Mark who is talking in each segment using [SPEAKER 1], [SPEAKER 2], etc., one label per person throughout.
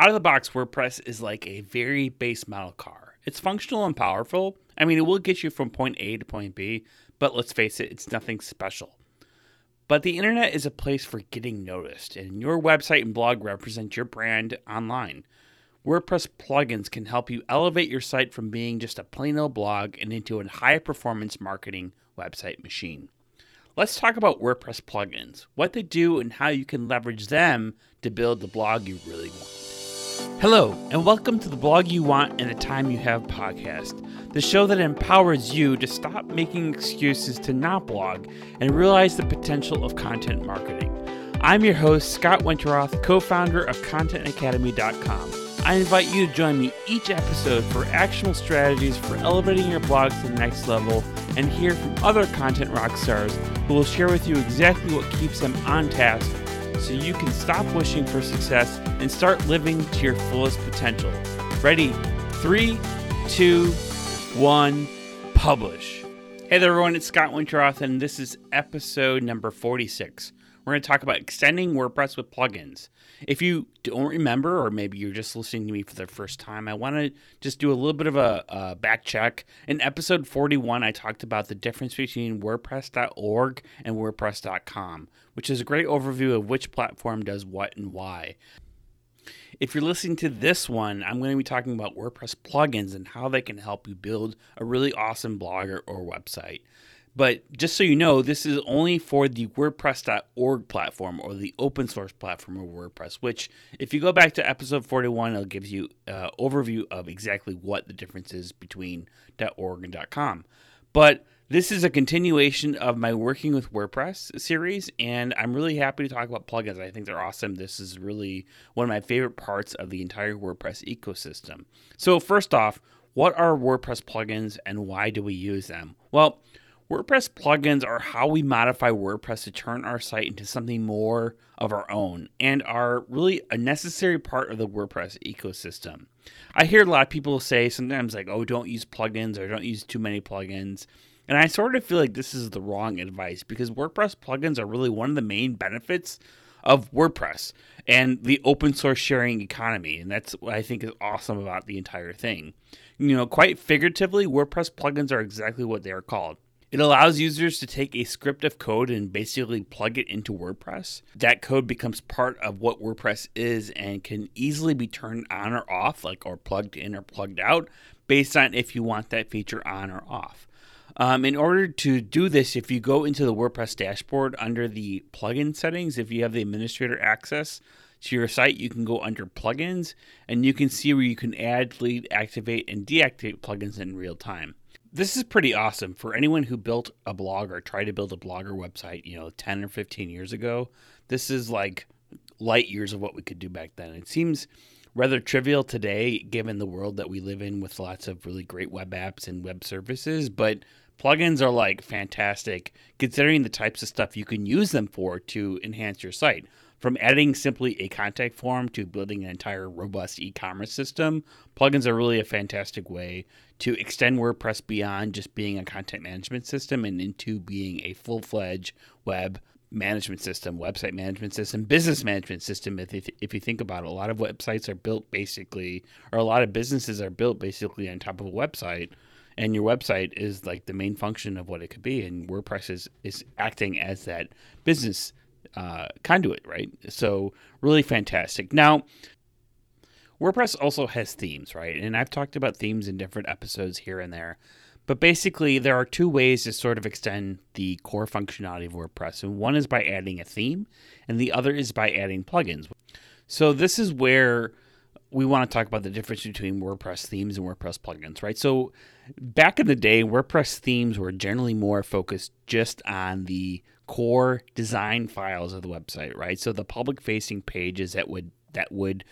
[SPEAKER 1] Out of the box, WordPress is like a very base model car. It's functional and powerful. I mean, it will get you from point A to point B, but let's face it, it's nothing special. But the internet is a place for getting noticed, and your website and blog represent your brand online. WordPress plugins can help you elevate your site from being just a plain old blog and into a high performance marketing website machine. Let's talk about WordPress plugins, what they do, and how you can leverage them to build the blog you really want. Hello, and welcome to the Blog You Want and the Time You Have podcast, the show that empowers you to stop making excuses to not blog and realize the potential of content marketing. I'm your host, Scott Winterroth, co founder of ContentAcademy.com. I invite you to join me each episode for actionable strategies for elevating your blog to the next level and hear from other content rock stars who will share with you exactly what keeps them on task so you can stop wishing for success and start living to your fullest potential. Ready? Three, two, one, publish. Hey there, everyone. It's Scott Winterroth, and this is episode number 46. We're going to talk about extending WordPress with plugins. If you don't remember, or maybe you're just listening to me for the first time, I want to just do a little bit of a, a back check. In episode 41, I talked about the difference between WordPress.org and WordPress.com, which is a great overview of which platform does what and why. If you're listening to this one, I'm going to be talking about WordPress plugins and how they can help you build a really awesome blog or, or website. But just so you know, this is only for the WordPress.org platform or the open source platform of WordPress, which, if you go back to episode 41, it'll give you an uh, overview of exactly what the difference is between .org and .com. But this is a continuation of my Working with WordPress series, and I'm really happy to talk about plugins. I think they're awesome. This is really one of my favorite parts of the entire WordPress ecosystem. So, first off, what are WordPress plugins and why do we use them? Well, WordPress plugins are how we modify WordPress to turn our site into something more of our own and are really a necessary part of the WordPress ecosystem. I hear a lot of people say sometimes, like, oh, don't use plugins or don't use too many plugins. And I sort of feel like this is the wrong advice because WordPress plugins are really one of the main benefits of WordPress and the open source sharing economy. And that's what I think is awesome about the entire thing. You know, quite figuratively, WordPress plugins are exactly what they are called it allows users to take a script of code and basically plug it into WordPress. That code becomes part of what WordPress is and can easily be turned on or off, like or plugged in or plugged out, based on if you want that feature on or off. Um, in order to do this, if you go into the WordPress dashboard under the plugin settings, if you have the administrator access to your site, you can go under plugins and you can see where you can add, delete, activate, and deactivate plugins in real time this is pretty awesome for anyone who built a blog or tried to build a blog or website, you know, 10 or 15 years ago. This is like light years of what we could do back then. It seems rather trivial today given the world that we live in with lots of really great web apps and web services, but plugins are like fantastic considering the types of stuff you can use them for to enhance your site. From adding simply a contact form to building an entire robust e commerce system, plugins are really a fantastic way to extend WordPress beyond just being a content management system and into being a full fledged web management system, website management system, business management system. If you, if you think about it, a lot of websites are built basically, or a lot of businesses are built basically on top of a website. And your website is like the main function of what it could be. And WordPress is, is acting as that business uh, conduit, right? So really fantastic. Now, WordPress also has themes, right? And I've talked about themes in different episodes here and there. But basically, there are two ways to sort of extend the core functionality of WordPress. And one is by adding a theme, and the other is by adding plugins. So, this is where we want to talk about the difference between WordPress themes and WordPress plugins, right? So, back in the day, WordPress themes were generally more focused just on the core design files of the website, right? So the public facing pages that would that would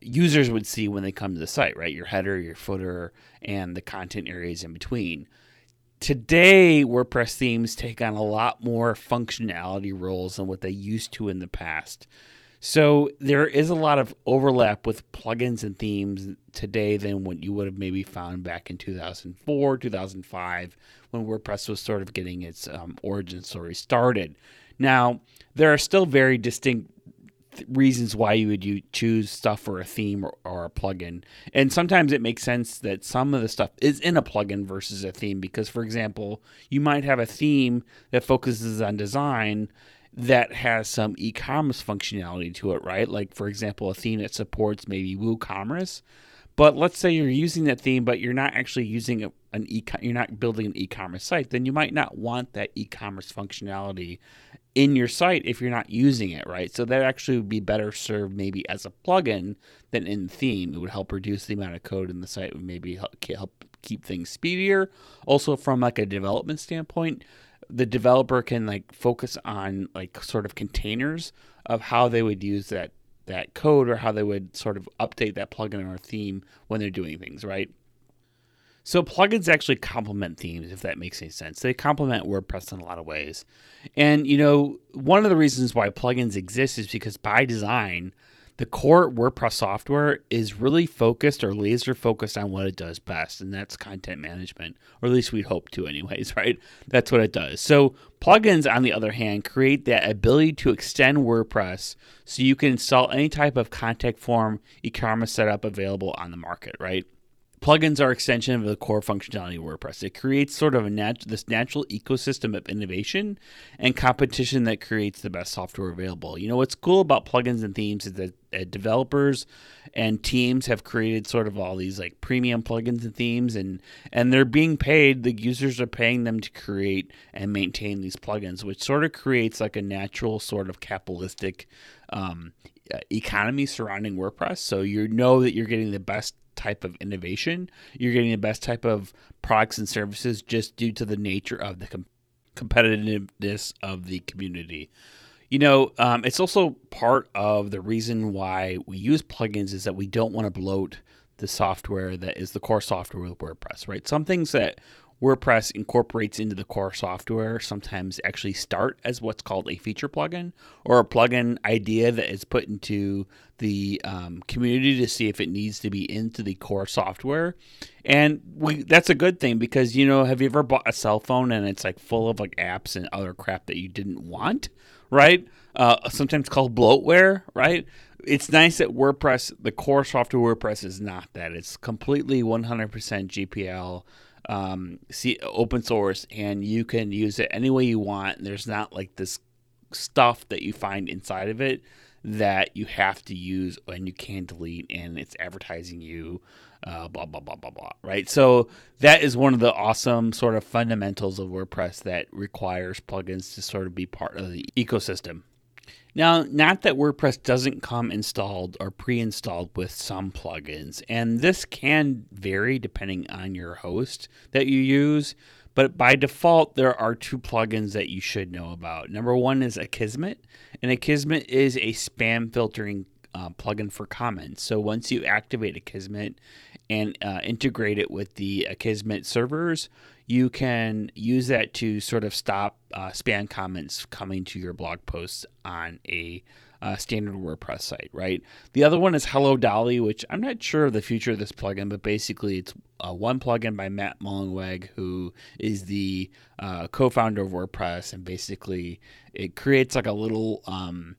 [SPEAKER 1] users would see when they come to the site, right? Your header, your footer, and the content areas in between. Today, WordPress themes take on a lot more functionality roles than what they used to in the past. So there is a lot of overlap with plugins and themes today than what you would have maybe found back in 2004, 2005, when WordPress was sort of getting its um, origin story started. Now, there are still very distinct reasons why you would you choose stuff for a theme or, or, a plugin. And sometimes it makes sense that some of the stuff is in a plugin versus a theme because, for example, you might have a theme that focuses on design that has some e-commerce functionality to it, right? Like for example, a theme that supports maybe WooCommerce. But let's say you're using that theme, but you're not actually using a, an e you're not building an e-commerce site, then you might not want that e-commerce functionality in your site if you're not using it, right? So that actually would be better served maybe as a plugin than in theme. It would help reduce the amount of code in the site, would maybe help keep things speedier. Also, from like a development standpoint, the developer can like focus on like sort of containers of how they would use that that code or how they would sort of update that plugin or theme when they're doing things, right? So plugins actually complement themes, if that makes any sense. They complement WordPress in a lot of ways. And you know, one of the reasons why plugins exist is because by design, the core WordPress software is really focused or laser focused on what it does best, and that's content management, or at least we'd hope to, anyways, right? That's what it does. So, plugins, on the other hand, create that ability to extend WordPress so you can install any type of contact form e commerce setup available on the market, right? Plugins are extension of the core functionality of WordPress. It creates sort of a nat- this natural ecosystem of innovation and competition that creates the best software available. You know what's cool about plugins and themes is that developers and teams have created sort of all these like premium plugins and themes, and and they're being paid. The users are paying them to create and maintain these plugins, which sort of creates like a natural sort of capitalistic um, economy surrounding WordPress. So you know that you're getting the best type of innovation. You're getting the best type of products and services just due to the nature of the com- competitiveness of the community. You know, um, it's also part of the reason why we use plugins is that we don't want to bloat the software that is the core software with WordPress, right? Some things that WordPress incorporates into the core software sometimes actually start as what's called a feature plugin or a plugin idea that is put into the um, community to see if it needs to be into the core software. And we, that's a good thing because, you know, have you ever bought a cell phone and it's like full of like apps and other crap that you didn't want, right? Uh, sometimes called bloatware, right? It's nice that WordPress, the core software WordPress is not that. It's completely 100% GPL um, see open source and you can use it any way you want. There's not like this stuff that you find inside of it that you have to use and you can't delete and it's advertising you uh, blah blah blah blah blah right? So that is one of the awesome sort of fundamentals of wordpress that requires plugins to sort of be part of the ecosystem. Now, not that WordPress doesn't come installed or pre installed with some plugins, and this can vary depending on your host that you use, but by default, there are two plugins that you should know about. Number one is Akismet, and Akismet is a spam filtering uh, plugin for comments. So once you activate Akismet and uh, integrate it with the Akismet servers, you can use that to sort of stop uh, spam comments coming to your blog posts on a uh, standard WordPress site, right? The other one is Hello Dolly, which I'm not sure of the future of this plugin, but basically it's uh, one plugin by Matt Mullenweg, who is the uh, co-founder of WordPress, and basically it creates like a little um,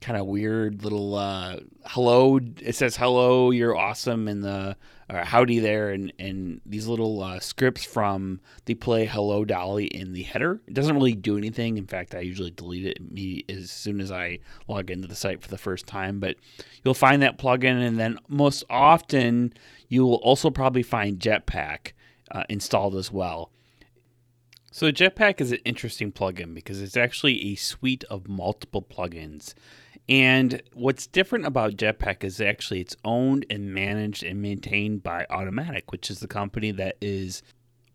[SPEAKER 1] kind of weird little uh, hello. It says hello, you're awesome, and the or howdy there, and and these little uh, scripts from the play Hello Dolly in the header. It doesn't really do anything. In fact, I usually delete it as soon as I log into the site for the first time. But you'll find that plugin, and then most often you will also probably find Jetpack uh, installed as well. So Jetpack is an interesting plugin because it's actually a suite of multiple plugins and what's different about Jetpack is actually it's owned and managed and maintained by Automattic, which is the company that is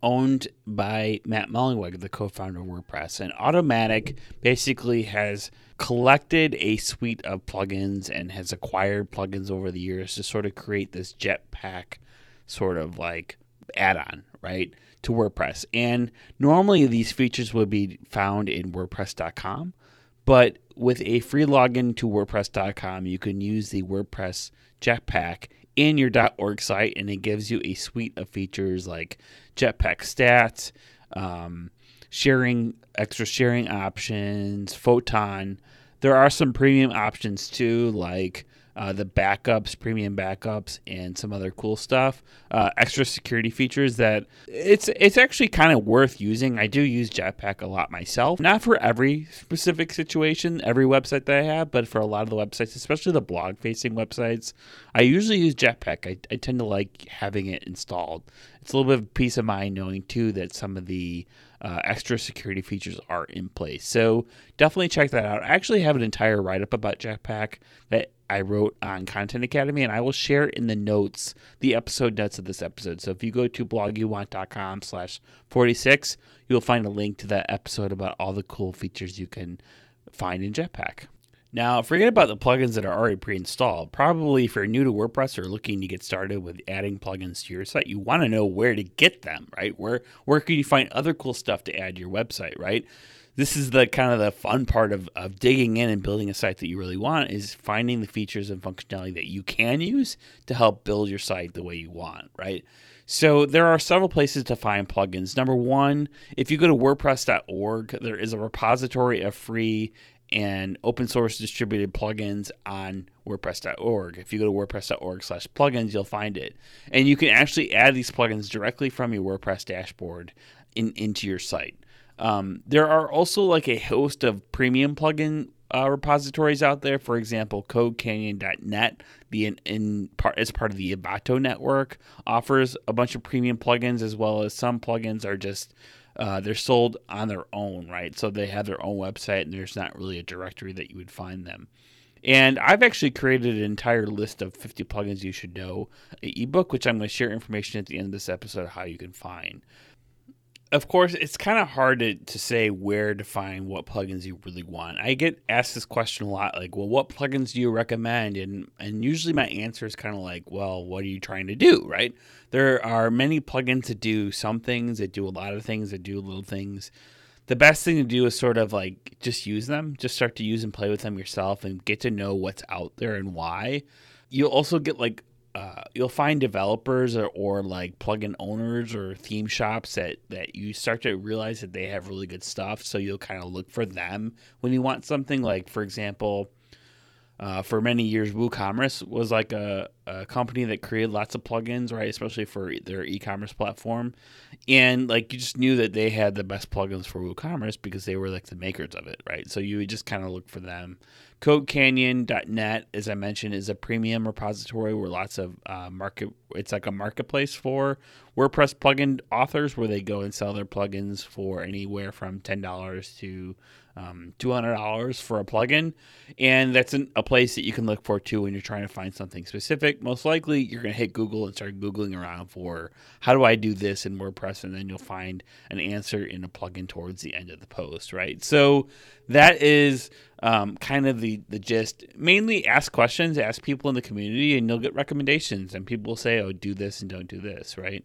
[SPEAKER 1] owned by Matt Mullenweg, the co-founder of WordPress. And Automattic basically has collected a suite of plugins and has acquired plugins over the years to sort of create this Jetpack sort of like add-on, right, to WordPress. And normally these features would be found in WordPress.com, but with a free login to WordPress.com, you can use the WordPress Jetpack in your .org site, and it gives you a suite of features like Jetpack stats, um, sharing, extra sharing options, Photon. There are some premium options too, like uh, the backups, premium backups, and some other cool stuff. Uh, extra security features that it's it's actually kind of worth using. I do use Jetpack a lot myself, not for every specific situation, every website that I have, but for a lot of the websites, especially the blog facing websites, I usually use Jetpack. I, I tend to like having it installed. It's a little bit of peace of mind knowing too that some of the uh, extra security features are in place. So definitely check that out. I actually have an entire write up about Jetpack that I wrote on Content Academy, and I will share in the notes, the episode notes of this episode. So if you go to blogyouwant.com slash 46, you'll find a link to that episode about all the cool features you can find in Jetpack. Now, forget about the plugins that are already pre-installed. Probably if you're new to WordPress or looking to get started with adding plugins to your site, you want to know where to get them, right? Where where can you find other cool stuff to add to your website, right? This is the kind of the fun part of, of digging in and building a site that you really want is finding the features and functionality that you can use to help build your site the way you want, right? So there are several places to find plugins. Number one, if you go to WordPress.org, there is a repository of free and open source distributed plugins on WordPress.org. If you go to WordPress.org slash plugins, you'll find it. And you can actually add these plugins directly from your WordPress dashboard in, into your site. Um, there are also like a host of premium plugin uh, repositories out there. For example, CodeCanyon.net, the in, in part as part of the Envato network, offers a bunch of premium plugins as well as some plugins are just uh, they're sold on their own, right? So they have their own website, and there's not really a directory that you would find them. And I've actually created an entire list of 50 plugins you should know, ebook, which I'm going to share information at the end of this episode how you can find of course, it's kind of hard to, to say where to find what plugins you really want. I get asked this question a lot, like, well, what plugins do you recommend? And and usually my answer is kind of like, well, what are you trying to do, right? There are many plugins that do some things, that do a lot of things, that do little things. The best thing to do is sort of like just use them, just start to use and play with them yourself and get to know what's out there and why. You'll also get like uh, you'll find developers or, or like plugin owners or theme shops that, that you start to realize that they have really good stuff. So you'll kind of look for them when you want something. Like, for example, uh, for many years, WooCommerce was like a, a company that created lots of plugins, right? Especially for their e-commerce platform, and like you just knew that they had the best plugins for WooCommerce because they were like the makers of it, right? So you would just kind of look for them. CodeCanyon.net, as I mentioned, is a premium repository where lots of uh, market. It's like a marketplace for WordPress plugin authors, where they go and sell their plugins for anywhere from ten dollars to um, $200 for a plugin. And that's an, a place that you can look for too when you're trying to find something specific. Most likely, you're going to hit Google and start Googling around for how do I do this in WordPress? And then you'll find an answer in a plugin towards the end of the post, right? So that is um, kind of the, the gist. Mainly ask questions, ask people in the community, and you'll get recommendations. And people will say, oh, do this and don't do this, right?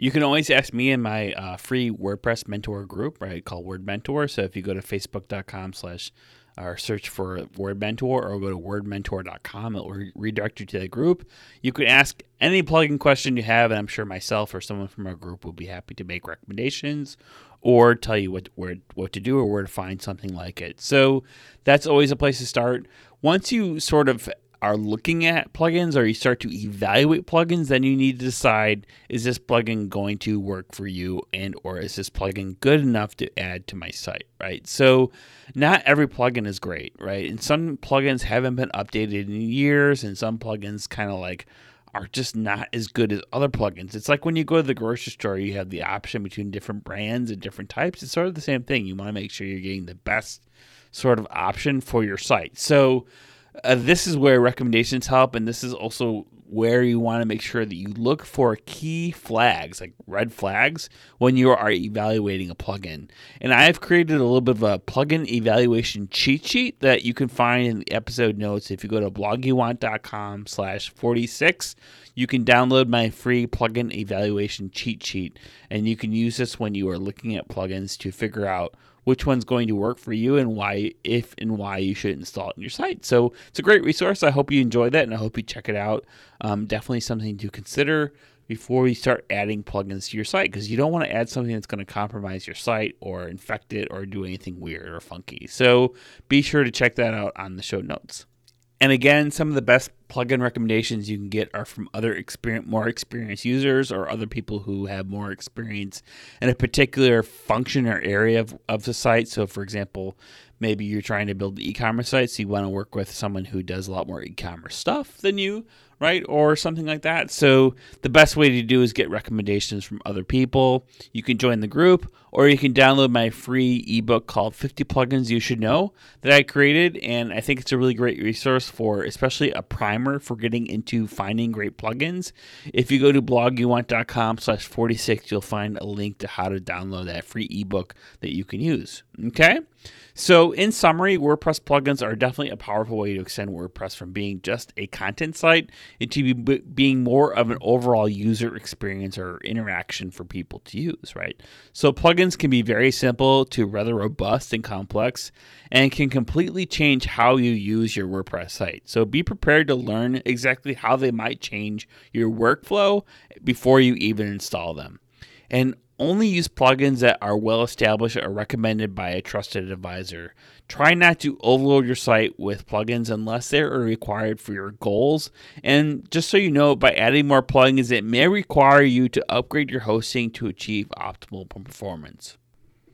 [SPEAKER 1] You can always ask me in my uh, free WordPress mentor group, right, called Word Mentor. So if you go to facebook.com slash or search for Word Mentor or go to wordmentor.com, it will re- redirect you to the group. You can ask any plugin question you have, and I'm sure myself or someone from our group will be happy to make recommendations or tell you what where, what to do or where to find something like it. So that's always a place to start. Once you sort of are looking at plugins or you start to evaluate plugins, then you need to decide is this plugin going to work for you and or is this plugin good enough to add to my site, right? So not every plugin is great, right? And some plugins haven't been updated in years and some plugins kind of like are just not as good as other plugins. It's like when you go to the grocery store, you have the option between different brands and different types. It's sort of the same thing. You want to make sure you're getting the best sort of option for your site. So uh, this is where recommendations help, and this is also where you want to make sure that you look for key flags, like red flags, when you are evaluating a plugin. And I have created a little bit of a plugin evaluation cheat sheet that you can find in the episode notes. If you go to blogyouwant.com slash 46, you can download my free plugin evaluation cheat sheet, and you can use this when you are looking at plugins to figure out which one's going to work for you and why, if and why you should install it in your site. So it's a great resource. I hope you enjoy that and I hope you check it out. Um, definitely something to consider. before you start adding plugins to your site because you don't want to add something that's going to compromise your site or infect it or do anything weird or funky. So be sure to check that out on the show notes. And again, some of the best plugin recommendations you can get are from other experience, more experienced users or other people who have more experience in a particular function or area of, of the site. So, for example, maybe you're trying to build an e-commerce site, so you want to work with someone who does a lot more e-commerce stuff than you, right? Or something like that. So the best way to do is get recommendations from other people. You can join the group or you can download my free ebook called 50 Plugins You Should Know that I created. And I think it's a really great resource for especially a primer for getting into finding great plugins. If you go to blogyouwant.com slash 46, you'll find a link to how to download that free ebook that you can use. Okay? So, in summary, WordPress plugins are definitely a powerful way to extend WordPress from being just a content site into be, being more of an overall user experience or interaction for people to use, right? So, plugins can be very simple to rather robust and complex and can completely change how you use your WordPress site. So, be prepared to learn exactly how they might change your workflow before you even install them. And only use plugins that are well established or recommended by a trusted advisor. Try not to overload your site with plugins unless they are required for your goals. And just so you know, by adding more plugins, it may require you to upgrade your hosting to achieve optimal performance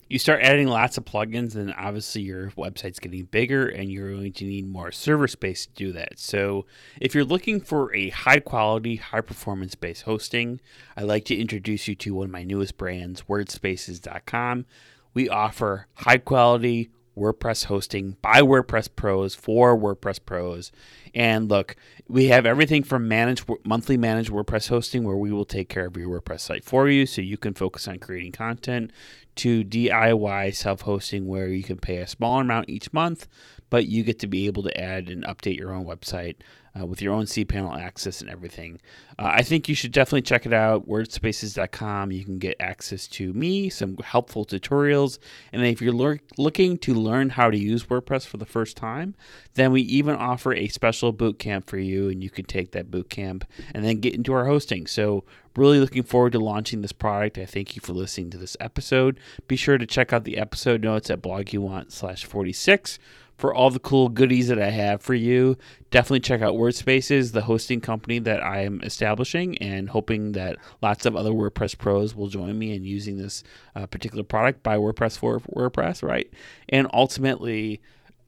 [SPEAKER 1] you start adding lots of plugins, and obviously your website's getting bigger, and you're going to need more server space to do that. So, if you're looking for a high quality, high performance based hosting, I'd like to introduce you to one of my newest brands, WordSpaces.com. We offer high quality WordPress hosting by WordPress pros for WordPress pros. And look, we have everything from managed monthly managed WordPress hosting where we will take care of your WordPress site for you so you can focus on creating content to DIY self-hosting where you can pay a smaller amount each month, but you get to be able to add and update your own website uh, with your own cPanel access and everything. Uh, I think you should definitely check it out. Wordspaces.com. You can get access to me, some helpful tutorials, and if you're looking to learn how to use WordPress for the first time, then we even offer a special boot camp for you, and you can take that boot camp and then get into our hosting. So really looking forward to launching this product. I thank you for listening to this episode. Be sure to check out the episode notes at blogyouwant slash 46 for all the cool goodies that I have for you. Definitely check out WordSpaces, the hosting company that I am establishing, and hoping that lots of other WordPress pros will join me in using this uh, particular product by WordPress for WordPress, right? And ultimately,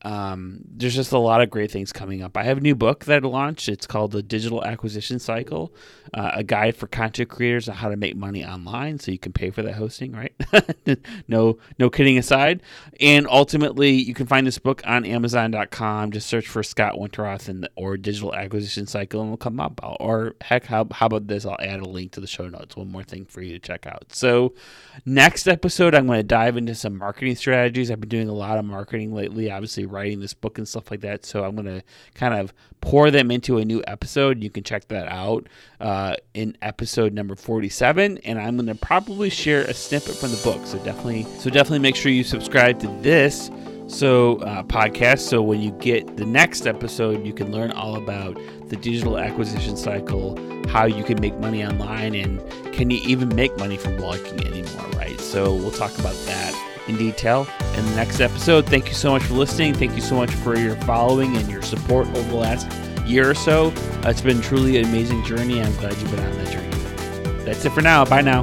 [SPEAKER 1] um, there's just a lot of great things coming up. I have a new book that I launched. It's called The Digital Acquisition Cycle, uh, a guide for content creators on how to make money online, so you can pay for that hosting. Right? no, no kidding aside. And ultimately, you can find this book on Amazon.com. Just search for Scott Winterroth and or Digital Acquisition Cycle, and it'll come up. Or heck, how how about this? I'll add a link to the show notes. One more thing for you to check out. So, next episode, I'm going to dive into some marketing strategies. I've been doing a lot of marketing lately. Obviously writing this book and stuff like that. So I'm going to kind of pour them into a new episode. You can check that out uh, in episode number 47, and I'm going to probably share a snippet from the book. So definitely, so definitely make sure you subscribe to this so uh, podcast. So when you get the next episode, you can learn all about the digital acquisition cycle, how you can make money online, and can you even make money from blogging anymore, right? So we'll talk about that in detail in the next episode. Thank you so much for listening. Thank you so much for your following and your support over the last year or so. It's been truly an amazing journey. I'm glad you've been on that journey. That's it for now. Bye now.